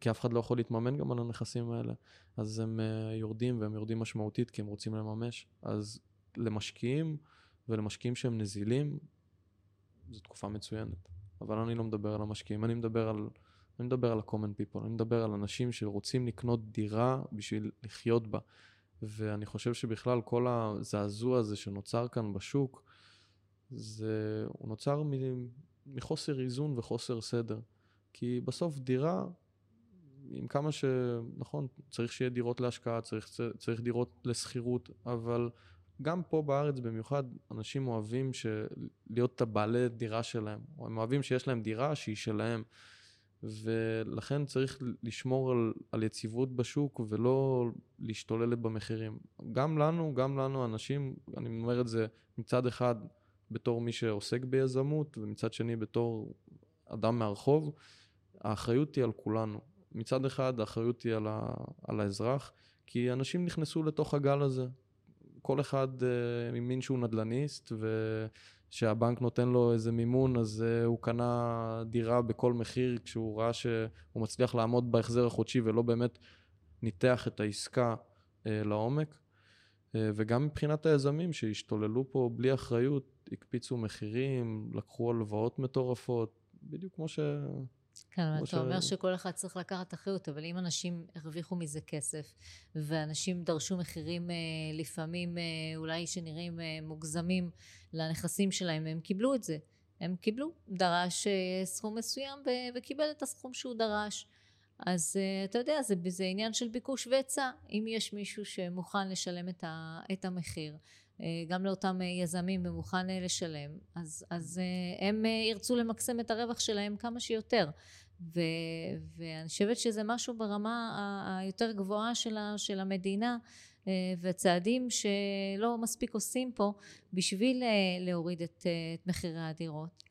כי אף אחד לא יכול להתממן גם על הנכסים האלה. אז הם uh, יורדים, והם יורדים משמעותית כי הם רוצים לממש. אז למשקיעים ולמשקיעים שהם נזילים, זו תקופה מצוינת. אבל אני לא מדבר על המשקיעים, אני מדבר על, אני מדבר על ה-common people, אני מדבר על אנשים שרוצים לקנות דירה בשביל לחיות בה. ואני חושב שבכלל כל הזעזוע הזה שנוצר כאן בשוק, זה, הוא נוצר מחוסר איזון וחוסר סדר. כי בסוף דירה, עם כמה ש... נכון, צריך שיהיה דירות להשקעה, צריך, צריך דירות לשכירות, אבל גם פה בארץ במיוחד, אנשים אוהבים ש... להיות את הבעלי דירה שלהם, או הם אוהבים שיש להם דירה שהיא שלהם, ולכן צריך לשמור על, על יציבות בשוק ולא להשתולל במחירים. גם לנו, גם לנו, אנשים, אני אומר את זה מצד אחד בתור מי שעוסק ביזמות, ומצד שני בתור אדם מהרחוב, האחריות היא על כולנו. מצד אחד האחריות היא על, ה, על האזרח, כי אנשים נכנסו לתוך הגל הזה. כל אחד uh, האמין שהוא נדל"ניסט, ושהבנק נותן לו איזה מימון, אז uh, הוא קנה דירה בכל מחיר, כשהוא ראה שהוא מצליח לעמוד בהחזר החודשי ולא באמת ניתח את העסקה uh, לעומק. וגם מבחינת היזמים שהשתוללו פה בלי אחריות, הקפיצו מחירים, לקחו הלוואות מטורפות, בדיוק כמו ש... כן, אתה ש... אומר שכל אחד צריך לקחת אחריות, אבל אם אנשים הרוויחו מזה כסף, ואנשים דרשו מחירים אה, לפעמים אה, אולי שנראים אה, מוגזמים לנכסים שלהם, הם קיבלו את זה. הם קיבלו, דרש סכום מסוים וקיבל את הסכום שהוא דרש. אז אתה יודע, זה, זה עניין של ביקוש והיצע. אם יש מישהו שמוכן לשלם את, ה, את המחיר, גם לאותם יזמים ומוכן לשלם, אז, אז הם ירצו למקסם את הרווח שלהם כמה שיותר. ו, ואני חושבת שזה משהו ברמה היותר גבוהה של, ה, של המדינה וצעדים שלא מספיק עושים פה בשביל להוריד את, את מחירי הדירות.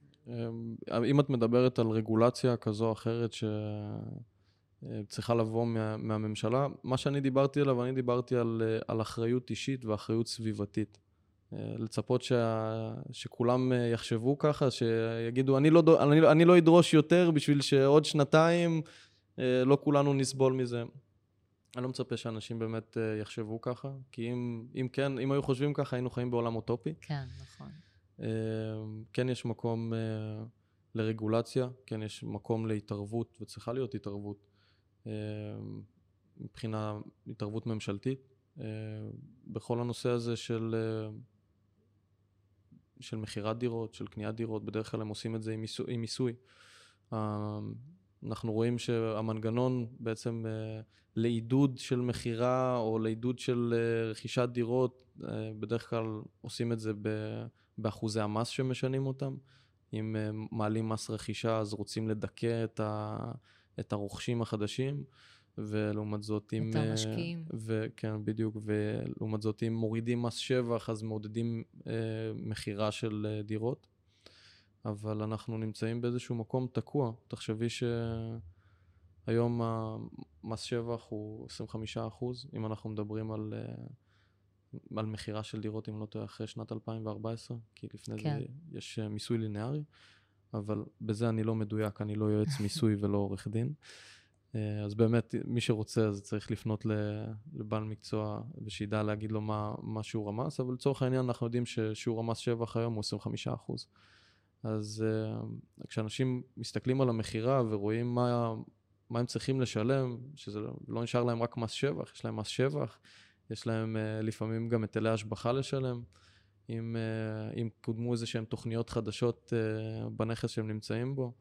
אם את מדברת על רגולציה כזו או אחרת ש... צריכה לבוא מה, מהממשלה. מה שאני דיברתי עליו, אני דיברתי על, על אחריות אישית ואחריות סביבתית. לצפות שה, שכולם יחשבו ככה, שיגידו, אני לא, אני, אני לא אדרוש יותר בשביל שעוד שנתיים לא כולנו נסבול מזה. אני לא מצפה שאנשים באמת יחשבו ככה, כי אם, אם כן, אם היו חושבים ככה, היינו חיים בעולם אוטופי. כן, נכון. כן יש מקום לרגולציה, כן יש מקום להתערבות, וצריכה להיות התערבות. מבחינה התערבות ממשלתית, אה, בכל הנושא הזה של, אה, של מכירת דירות, של קניית דירות, בדרך כלל הם עושים את זה עם מיסוי. עם מיסוי. אה, אנחנו רואים שהמנגנון בעצם לעידוד של מכירה או לעידוד של רכישת דירות, בדרך כלל עושים את זה באחוזי המס שמשנים אותם. אם מעלים מס רכישה אז רוצים לדכא את ה... את הרוכשים החדשים, ולעומת זאת אם... את המשקיעים. וכן, בדיוק, ולעומת זאת אם מורידים מס שבח, אז מעודדים אה, מכירה של אה, דירות. אבל אנחנו נמצאים באיזשהו מקום תקוע. תחשבי שהיום המס שבח הוא 25 אחוז, אם אנחנו מדברים על... אה, על מכירה של דירות, אם לא טועה, אחרי שנת 2014, כי לפני כן. זה יש אה, מיסוי לינארי. אבל בזה אני לא מדויק, אני לא יועץ מיסוי ולא עורך דין. אה, אז באמת, מי שרוצה, אז צריך לפנות לבעל מקצוע ושידע להגיד לו מה, מה שיעור המס, אבל לצורך העניין אנחנו יודעים ששיעור המס שבח היום הוא 25 אז uh, כשאנשים מסתכלים על המכירה ורואים מה, מה הם צריכים לשלם, שזה לא נשאר להם רק מס שבח, יש להם מס שבח, יש להם uh, לפעמים גם היטלי השבחה לשלם. אם, אה, אם קודמו איזה שהן תוכניות חדשות אה, בנכס שהם נמצאים בו,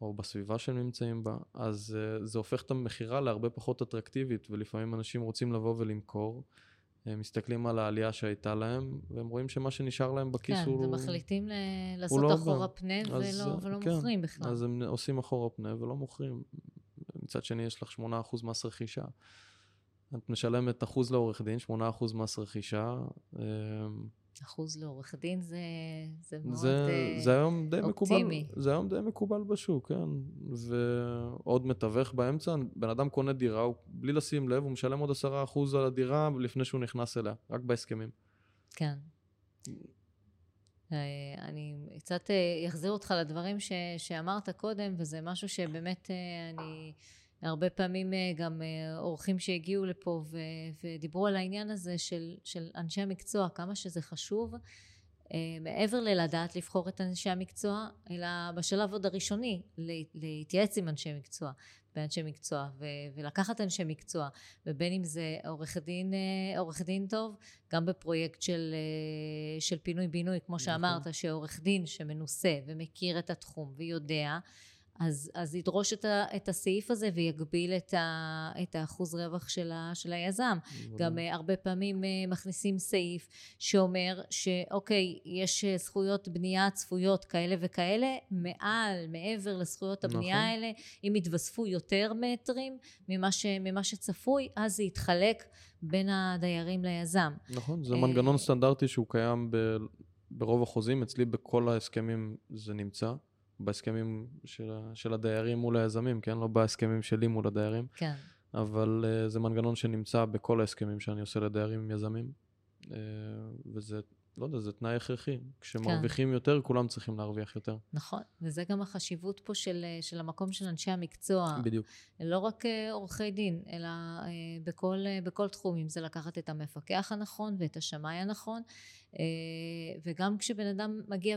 או בסביבה שהם נמצאים בה, אז אה, זה הופך את המכירה להרבה פחות אטרקטיבית, ולפעמים אנשים רוצים לבוא ולמכור. הם מסתכלים על העלייה שהייתה להם, והם רואים שמה שנשאר להם בכיס כן, הוא... כן, ומחליטים ל... לעשות לא אחורה פנה אז, ולא, ולא כן, מוכרים בכלל. אז הם עושים אחורה פנה ולא מוכרים. מצד שני, יש לך 8% מס רכישה. את משלמת אחוז לעורך דין, 8% מס רכישה. אחוז לעורך דין זה, זה מאוד זה, אה, זה היום די אופטימי. מקובל, זה היום די מקובל בשוק, כן. ועוד מתווך באמצע, בן אדם קונה דירה, הוא, בלי לשים לב, הוא משלם עוד עשרה אחוז על הדירה לפני שהוא נכנס אליה, רק בהסכמים. כן. אה, אני קצת אה, אחזיר אותך לדברים ש, שאמרת קודם, וזה משהו שבאמת אני... הרבה פעמים אה, גם אה, אורחים שהגיעו לפה ו, ודיברו על העניין הזה של, של אנשי המקצוע, כמה שזה חשוב, אה, מעבר ללדעת לבחור את אנשי המקצוע, אלא בשלב עוד הראשוני, להתייעץ עם אנשי מקצוע, באנשי מקצוע, ו- ולקחת אנשי מקצוע, ובין אם זה עורך דין, עורך דין טוב, גם בפרויקט של, של פינוי-בינוי, כמו נכון. שאמרת, שעורך דין שמנוסה ומכיר את התחום ויודע, אז, אז ידרוש את, ה, את הסעיף הזה ויגביל את, ה, את האחוז רווח של, ה, של היזם. גם uh, הרבה פעמים uh, מכניסים סעיף שאומר שאוקיי, יש uh, זכויות בנייה צפויות כאלה וכאלה, מעל, מעבר לזכויות הבנייה נכון. האלה, אם יתווספו יותר מטרים ממה, ש, ממה שצפוי, אז זה יתחלק בין הדיירים ליזם. נכון, זה מנגנון סטנדרטי שהוא קיים ב, ברוב החוזים, אצלי בכל ההסכמים זה נמצא. בהסכמים של, של הדיירים מול היזמים, כן? לא בהסכמים שלי מול הדיירים. כן. אבל uh, זה מנגנון שנמצא בכל ההסכמים שאני עושה לדיירים עם יזמים, uh, וזה, לא יודע, זה תנאי הכרחי. כשמרוויחים כן. יותר, כולם צריכים להרוויח יותר. נכון, וזה גם החשיבות פה של, אה, של המקום של אנשי המקצוע. בדיוק. לא רק uh, עורכי דין, אלא uh, בכל, בכל תחום, אם זה לקחת את המפקח הנכון ואת השמאי הנכון. אה, וגם כשבן אדם מגיע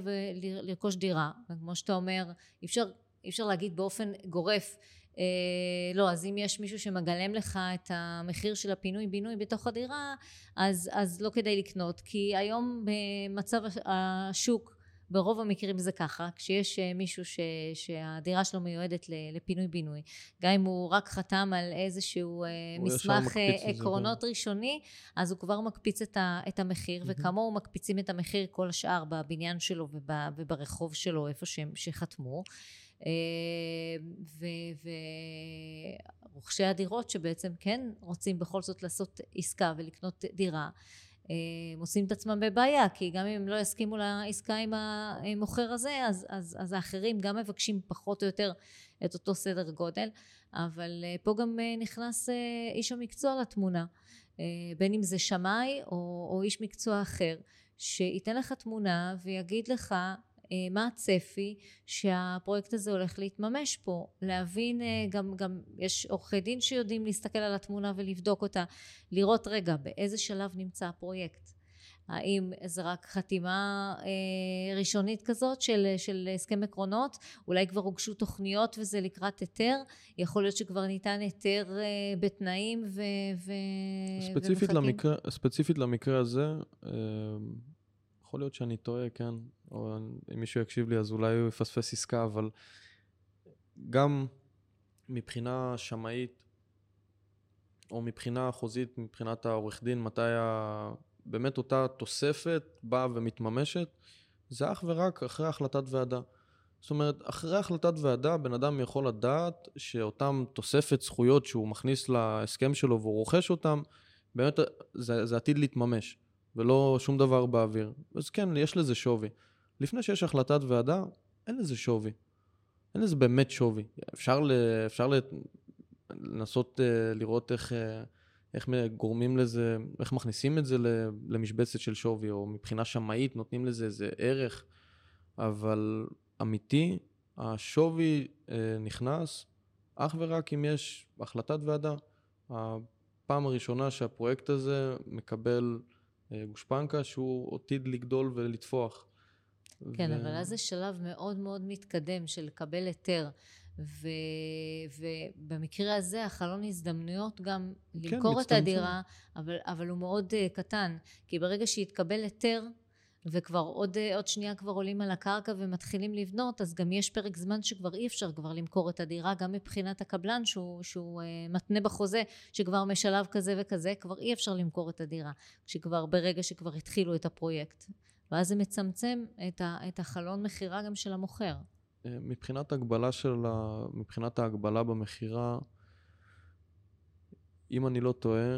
לרכוש דירה, כמו שאתה אומר, אי אפשר, אי אפשר להגיד באופן גורף אה, לא, אז אם יש מישהו שמגלם לך את המחיר של הפינוי-בינוי בתוך הדירה, אז, אז לא כדאי לקנות, כי היום במצב השוק ברוב המקרים זה ככה, כשיש אה, מישהו ש, שהדירה שלו מיועדת לפינוי בינוי, גם אם הוא רק חתם על איזשהו אה, מסמך אה, עקרונות זה. ראשוני, אז הוא כבר מקפיץ את, ה, את המחיר, mm-hmm. וכמוהו מקפיצים את המחיר כל השאר בבניין שלו וברחוב שלו, איפה שהם שחתמו. ורוכשי הדירות שבעצם כן רוצים בכל זאת לעשות עסקה ולקנות דירה הם אה, את עצמם בבעיה, כי גם אם הם לא יסכימו לעסקה עם המוכר הזה, אז, אז, אז האחרים גם מבקשים פחות או יותר את אותו סדר גודל, אבל אה, פה גם אה, נכנס איש המקצוע לתמונה, בין אם זה שמאי או, או איש מקצוע אחר, שייתן לך תמונה ויגיד לך אה, מה הצפי שהפרויקט הזה הולך להתממש פה, להבין אה, גם, גם יש עורכי דין שיודעים להסתכל על התמונה ולבדוק אותה, לראות רגע באיזה שלב נמצא הפרויקט, האם זה רק חתימה אה, ראשונית כזאת של, של הסכם עקרונות, אולי כבר הוגשו תוכניות וזה לקראת היתר, יכול להיות שכבר ניתן היתר אה, בתנאים ו, ו, ספציפית ומחכים. למקרה, ספציפית למקרה הזה, אה, יכול להיות שאני טועה, כן, או אם מישהו יקשיב לי אז אולי הוא יפספס עסקה, אבל גם מבחינה שמאית, או מבחינה חוזית, מבחינת העורך דין, מתי ה... באמת אותה תוספת באה ומתממשת, זה אך ורק אחרי החלטת ועדה. זאת אומרת, אחרי החלטת ועדה, בן אדם יכול לדעת שאותם תוספת זכויות שהוא מכניס להסכם שלו והוא רוכש אותם, באמת זה, זה עתיד להתממש. ולא שום דבר באוויר. אז כן, יש לזה שווי. לפני שיש החלטת ועדה, אין לזה שווי. אין לזה באמת שווי. אפשר, ל, אפשר לנסות uh, לראות איך, uh, איך גורמים לזה, איך מכניסים את זה למשבצת של שווי, או מבחינה שמאית נותנים לזה איזה ערך, אבל אמיתי, השווי uh, נכנס אך ורק אם יש החלטת ועדה. הפעם הראשונה שהפרויקט הזה מקבל אה, גושפנקה שהוא עתיד לגדול ולטפוח. כן, ו... אבל אז זה שלב מאוד מאוד מתקדם של לקבל היתר. ו... ובמקרה הזה החלון הזדמנויות גם כן, למכור את הדירה, אבל, אבל הוא מאוד uh, קטן, כי ברגע שיתקבל היתר, וכבר עוד, אה, עוד שנייה כבר עולים על הקרקע ומתחילים לבנות, אז גם יש פרק זמן שכבר אי אפשר כבר למכור את הדירה, גם מבחינת הקבלן שהוא, שהוא uh, מתנה בחוזה, שכבר משלב כזה וכזה, כבר אי אפשר למכור את הדירה, כשכבר ברגע שכבר התחילו את הפרויקט. ואז זה מצמצם את, ה, את החלון מכירה גם של המוכר. אה, מבחינת הגבלה של ה... מבחינת ההגבלה במכירה, אם אני לא טועה,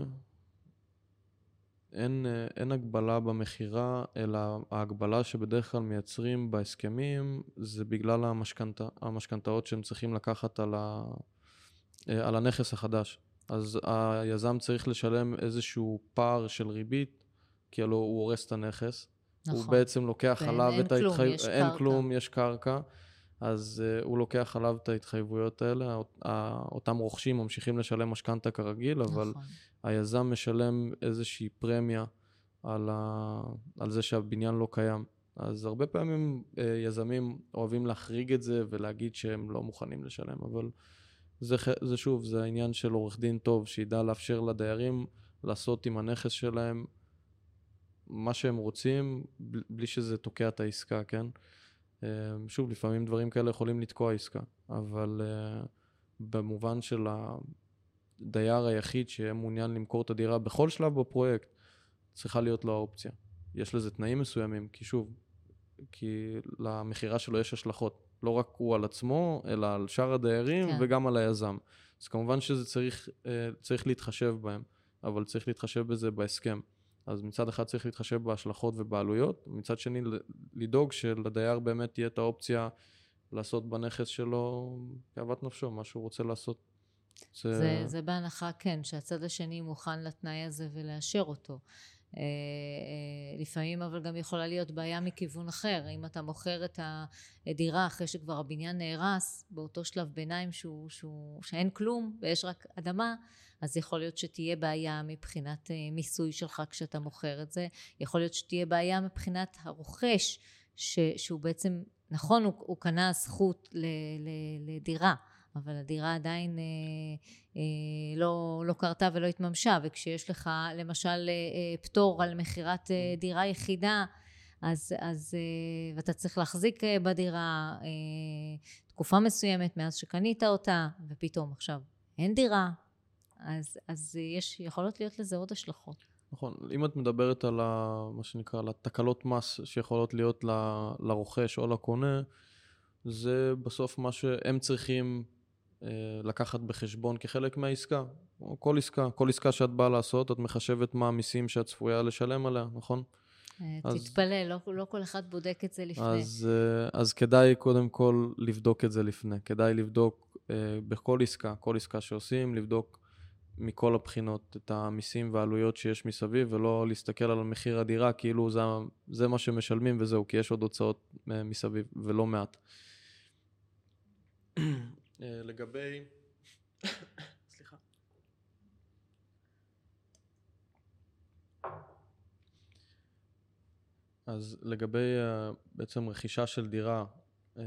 אין, אה, אין הגבלה במכירה, אלא ההגבלה שבדרך כלל מייצרים בהסכמים זה בגלל המשכנתאות שהם צריכים לקחת על, ה, אה, על הנכס החדש. אז היזם צריך לשלם איזשהו פער של ריבית, כי הלוא הוא הורס את הנכס. נכון. הוא בעצם לוקח עליו את ההתחייבויות. אין קרקע. כלום, יש קרקע. אז uh, הוא לוקח עליו את ההתחייבויות האלה, אותם רוכשים ממשיכים לשלם משכנתה כרגיל, נכון. אבל היזם משלם איזושהי פרמיה על, ה... על זה שהבניין לא קיים. אז הרבה פעמים uh, יזמים אוהבים להחריג את זה ולהגיד שהם לא מוכנים לשלם, אבל זה, זה שוב, זה העניין של עורך דין טוב, שידע לאפשר לדיירים לעשות עם הנכס שלהם מה שהם רוצים, בלי שזה תוקע את העסקה, כן? אה, שוב, לפעמים דברים כאלה יכולים לתקוע עסקה, אבל uh, במובן של הדייר היחיד שיהיה מעוניין למכור את הדירה בכל שלב בפרויקט, צריכה להיות לו האופציה. יש לזה תנאים מסוימים, כי שוב, כי למכירה שלו יש השלכות. לא רק הוא על עצמו, אלא על שאר הדיירים כן. וגם על היזם. אז כמובן שזה צריך, אה, צריך להתחשב בהם, אבל צריך להתחשב בזה בהסכם. אז מצד אחד צריך להתחשב בהשלכות ובעלויות, מצד שני לדאוג שלדייר באמת תהיה את האופציה לעשות בנכס שלו כאוות נפשו, מה שהוא רוצה לעשות. זה... זה, זה בהנחה כן, שהצד השני מוכן לתנאי הזה ולאשר אותו. אה, אה, לפעמים אבל גם יכולה להיות בעיה מכיוון אחר. אם אתה מוכר את הדירה אחרי שכבר הבניין נהרס באותו שלב ביניים שהוא, שהוא, שאין כלום ויש רק אדמה אז יכול להיות שתהיה בעיה מבחינת אה, מיסוי שלך כשאתה מוכר את זה. יכול להיות שתהיה בעיה מבחינת הרוכש ש, שהוא בעצם נכון הוא, הוא קנה זכות ל, ל, לדירה אבל הדירה עדיין אה, אה, לא, לא קרתה ולא התממשה וכשיש לך למשל אה, אה, פטור על מכירת אה, דירה יחידה אז, אז אה, ואתה צריך להחזיק אה, בדירה אה, תקופה מסוימת מאז שקנית אותה ופתאום עכשיו אין דירה אז, אז יש, יכולות להיות לזה עוד השלכות. נכון, אם את מדברת על ה, מה שנקרא, על התקלות מס שיכולות להיות ל, לרוכש או לקונה, זה בסוף מה שהם צריכים לקחת בחשבון כחלק מהעסקה. כל עסקה, כל עסקה שאת באה לעשות, את מחשבת מה המיסים שאת צפויה לשלם עליה, נכון? אה, תתפלא, לא, לא כל אחד בודק את זה לפני. אז, אה, אז כדאי קודם כל לבדוק את זה לפני. כדאי לבדוק בכל עסקה, כל עסקה שעושים, לבדוק מכל הבחינות את המיסים והעלויות שיש מסביב, ולא להסתכל על מחיר הדירה כאילו זה, זה מה שמשלמים וזהו, כי יש עוד הוצאות מסביב, ולא מעט. אה, לגבי... סליחה. אז לגבי uh, בעצם רכישה של דירה uh,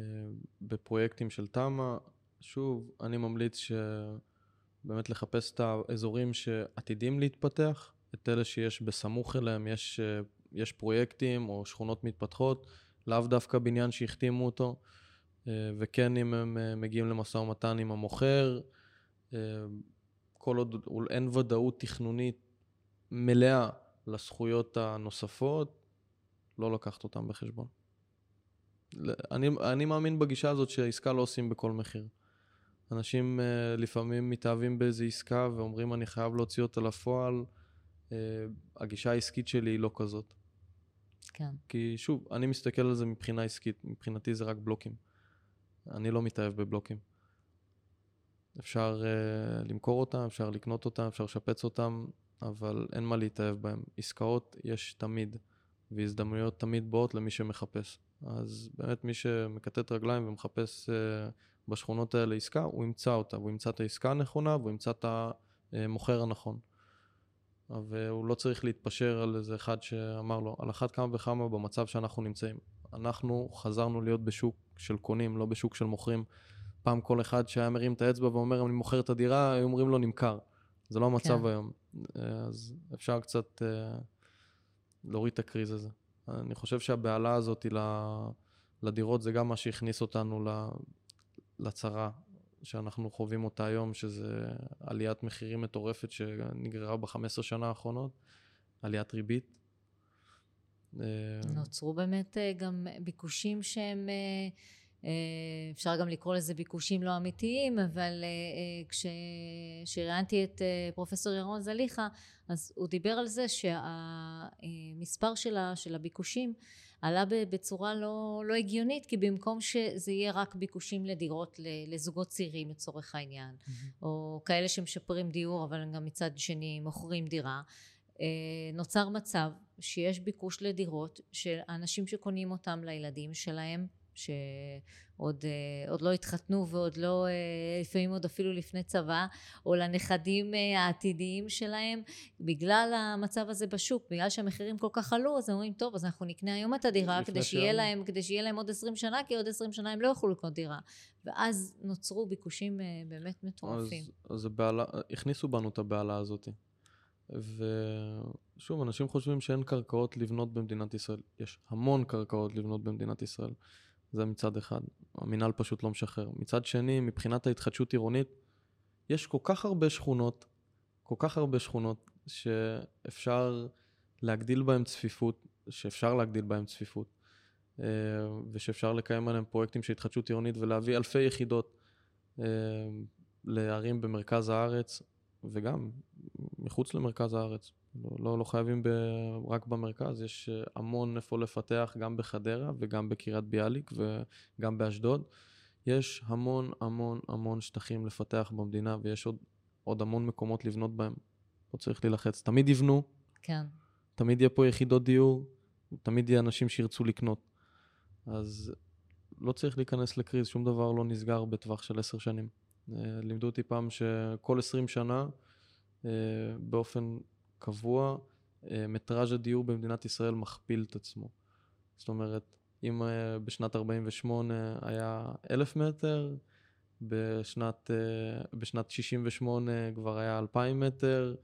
בפרויקטים של תמ"א, שוב, אני ממליץ שבאמת לחפש את האזורים שעתידים להתפתח, את אלה שיש בסמוך אליהם, יש, יש פרויקטים או שכונות מתפתחות, לאו דווקא בניין שהחתימו אותו. אה, וכן אם הם אה, מגיעים למשא ומתן עם המוכר, אה, כל עוד אין ודאות תכנונית מלאה לזכויות הנוספות, לא לקחת אותם בחשבון. אני, אני מאמין בגישה הזאת שהעסקה לא עושים בכל מחיר. אנשים uh, לפעמים מתאהבים באיזו עסקה ואומרים אני חייב להוציא אותה לפועל. Uh, הגישה העסקית שלי היא לא כזאת. כן. כי שוב, אני מסתכל על זה מבחינה עסקית, מבחינתי זה רק בלוקים. אני לא מתאהב בבלוקים. אפשר uh, למכור אותם, אפשר לקנות אותם, אפשר לשפץ אותם, אבל אין מה להתאהב בהם. עסקאות יש תמיד, והזדמנויות תמיד באות למי שמחפש. אז באמת מי שמקטט רגליים ומחפש uh, בשכונות האלה עסקה, הוא ימצא אותה, הוא ימצא את העסקה הנכונה והוא ימצא את המוכר הנכון. והוא לא צריך להתפשר על איזה אחד שאמר לו, על אחת כמה וכמה במצב שאנחנו נמצאים. אנחנו חזרנו להיות בשוק של קונים, לא בשוק של מוכרים. פעם כל אחד שהיה מרים את האצבע ואומר, אני מוכר את הדירה, היו אומרים לו נמכר. זה לא המצב כן. היום. אז אפשר קצת uh, להוריד את הקריז הזה. אני חושב שהבהלה הזאת לדירות זה גם מה שהכניס אותנו לצרה שאנחנו חווים אותה היום, שזה עליית מחירים מטורפת שנגררה ב-15 שנה האחרונות, עליית ריבית. אה, נוצרו באמת אה, גם ביקושים שהם אפשר גם לקרוא לזה ביקושים לא אמיתיים, אבל כשראיינתי את פרופסור ירון זליכה, אז הוא דיבר על זה שהמספר של הביקושים עלה בצורה לא, לא הגיונית, כי במקום שזה יהיה רק ביקושים לדירות לזוגות צעירים לצורך העניין, mm-hmm. או כאלה שמשפרים דיור אבל גם מצד שני מוכרים דירה, אה, נוצר מצב שיש ביקוש לדירות של אנשים שקונים אותם לילדים שלהם שעוד אה, לא התחתנו ועוד לא, אה, לפעמים עוד אפילו לפני צבא, או לנכדים אה, העתידיים שלהם, בגלל המצב הזה בשוק, בגלל שהמחירים כל כך עלו, אז הם אומרים, טוב, אז אנחנו נקנה היום את הדירה כדי שיהיה, להם, כדי שיהיה להם עוד עשרים שנה, כי עוד עשרים שנה הם לא יוכלו לקנות דירה. ואז נוצרו ביקושים באמת מטורפים. אז, אז הבעלה, הכניסו בנו את הבעלה הזאת. ושוב, אנשים חושבים שאין קרקעות לבנות במדינת ישראל. יש המון קרקעות לבנות במדינת ישראל. זה מצד אחד. המינהל פשוט לא משחרר. מצד שני, מבחינת ההתחדשות עירונית, יש כל כך הרבה שכונות, כל כך הרבה שכונות, שאפשר להגדיל בהן צפיפות, שאפשר להגדיל בהן צפיפות, אה, ושאפשר לקיים עליהן פרויקטים של התחדשות עירונית ולהביא אלפי יחידות אה, לערים במרכז הארץ, וגם מחוץ למרכז הארץ. לא, לא, לא חייבים ב, רק במרכז, יש אה, המון איפה לפתח, גם בחדרה וגם בקריית ביאליק וגם באשדוד. יש המון המון המון שטחים לפתח במדינה ויש עוד, עוד המון מקומות לבנות בהם. לא צריך להילחץ. תמיד יבנו. כן. תמיד יהיה פה יחידות דיור, תמיד יהיה אנשים שירצו לקנות. אז לא צריך להיכנס לקריז, שום דבר לא נסגר בטווח של עשר שנים. אה, לימדו אותי פעם שכל עשרים שנה, באופן קבוע, אה, מטראז' הדיור במדינת ישראל מכפיל את עצמו. זאת אומרת, אם אה, בשנת 48 היה אלף מטר, בשנת, אה, בשנת 68 כבר היה 2,000 מטר,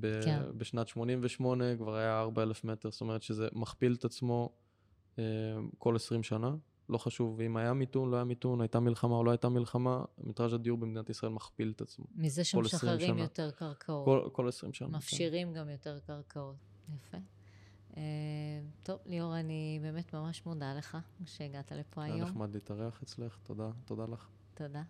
ב- כן. בשנת 88 כבר היה 4,000 מטר, זאת אומרת שזה מכפיל את עצמו כל 20 שנה. לא חשוב אם היה מיתון, לא היה מיתון, הייתה מלחמה או לא הייתה מלחמה, מטראז' הדיור במדינת ישראל מכפיל את עצמו. מזה שמשחררים יותר קרקעות. כל, כל 20 שנה. מפשירים כן. גם יותר קרקעות. יפה. Uh, טוב, ליאור, אני באמת ממש מודה לך שהגעת לפה היום. היה נחמד להתארח אצלך, תודה, תודה לך. תודה.